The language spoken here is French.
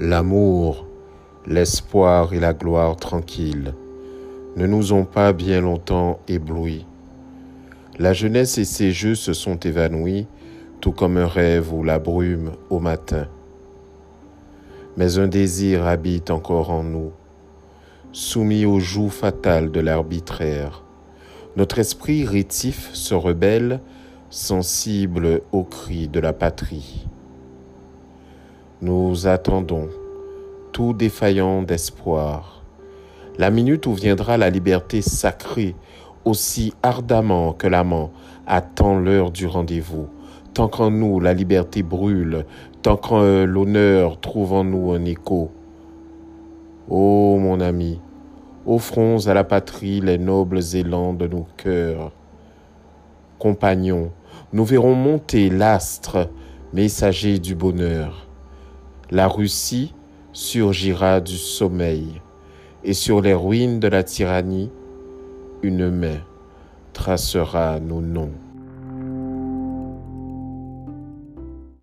L'amour, l'espoir et la gloire tranquille ne nous ont pas bien longtemps éblouis. La jeunesse et ses jeux se sont évanouis, tout comme un rêve ou la brume au matin. Mais un désir habite encore en nous, soumis au joug fatal de l'arbitraire. Notre esprit rétif se rebelle, sensible aux cris de la patrie. Nous attendons, tout défaillant d'espoir, la minute où viendra la liberté sacrée, aussi ardemment que l'amant attend l'heure du rendez-vous. Tant qu'en nous la liberté brûle, tant qu'en l'honneur trouve en nous un écho. Ô mon ami, offrons à la patrie les nobles élans de nos cœurs. Compagnons, nous verrons monter l'astre, messager du bonheur. La Russie surgira du sommeil, et sur les ruines de la tyrannie, une main tracera nos noms.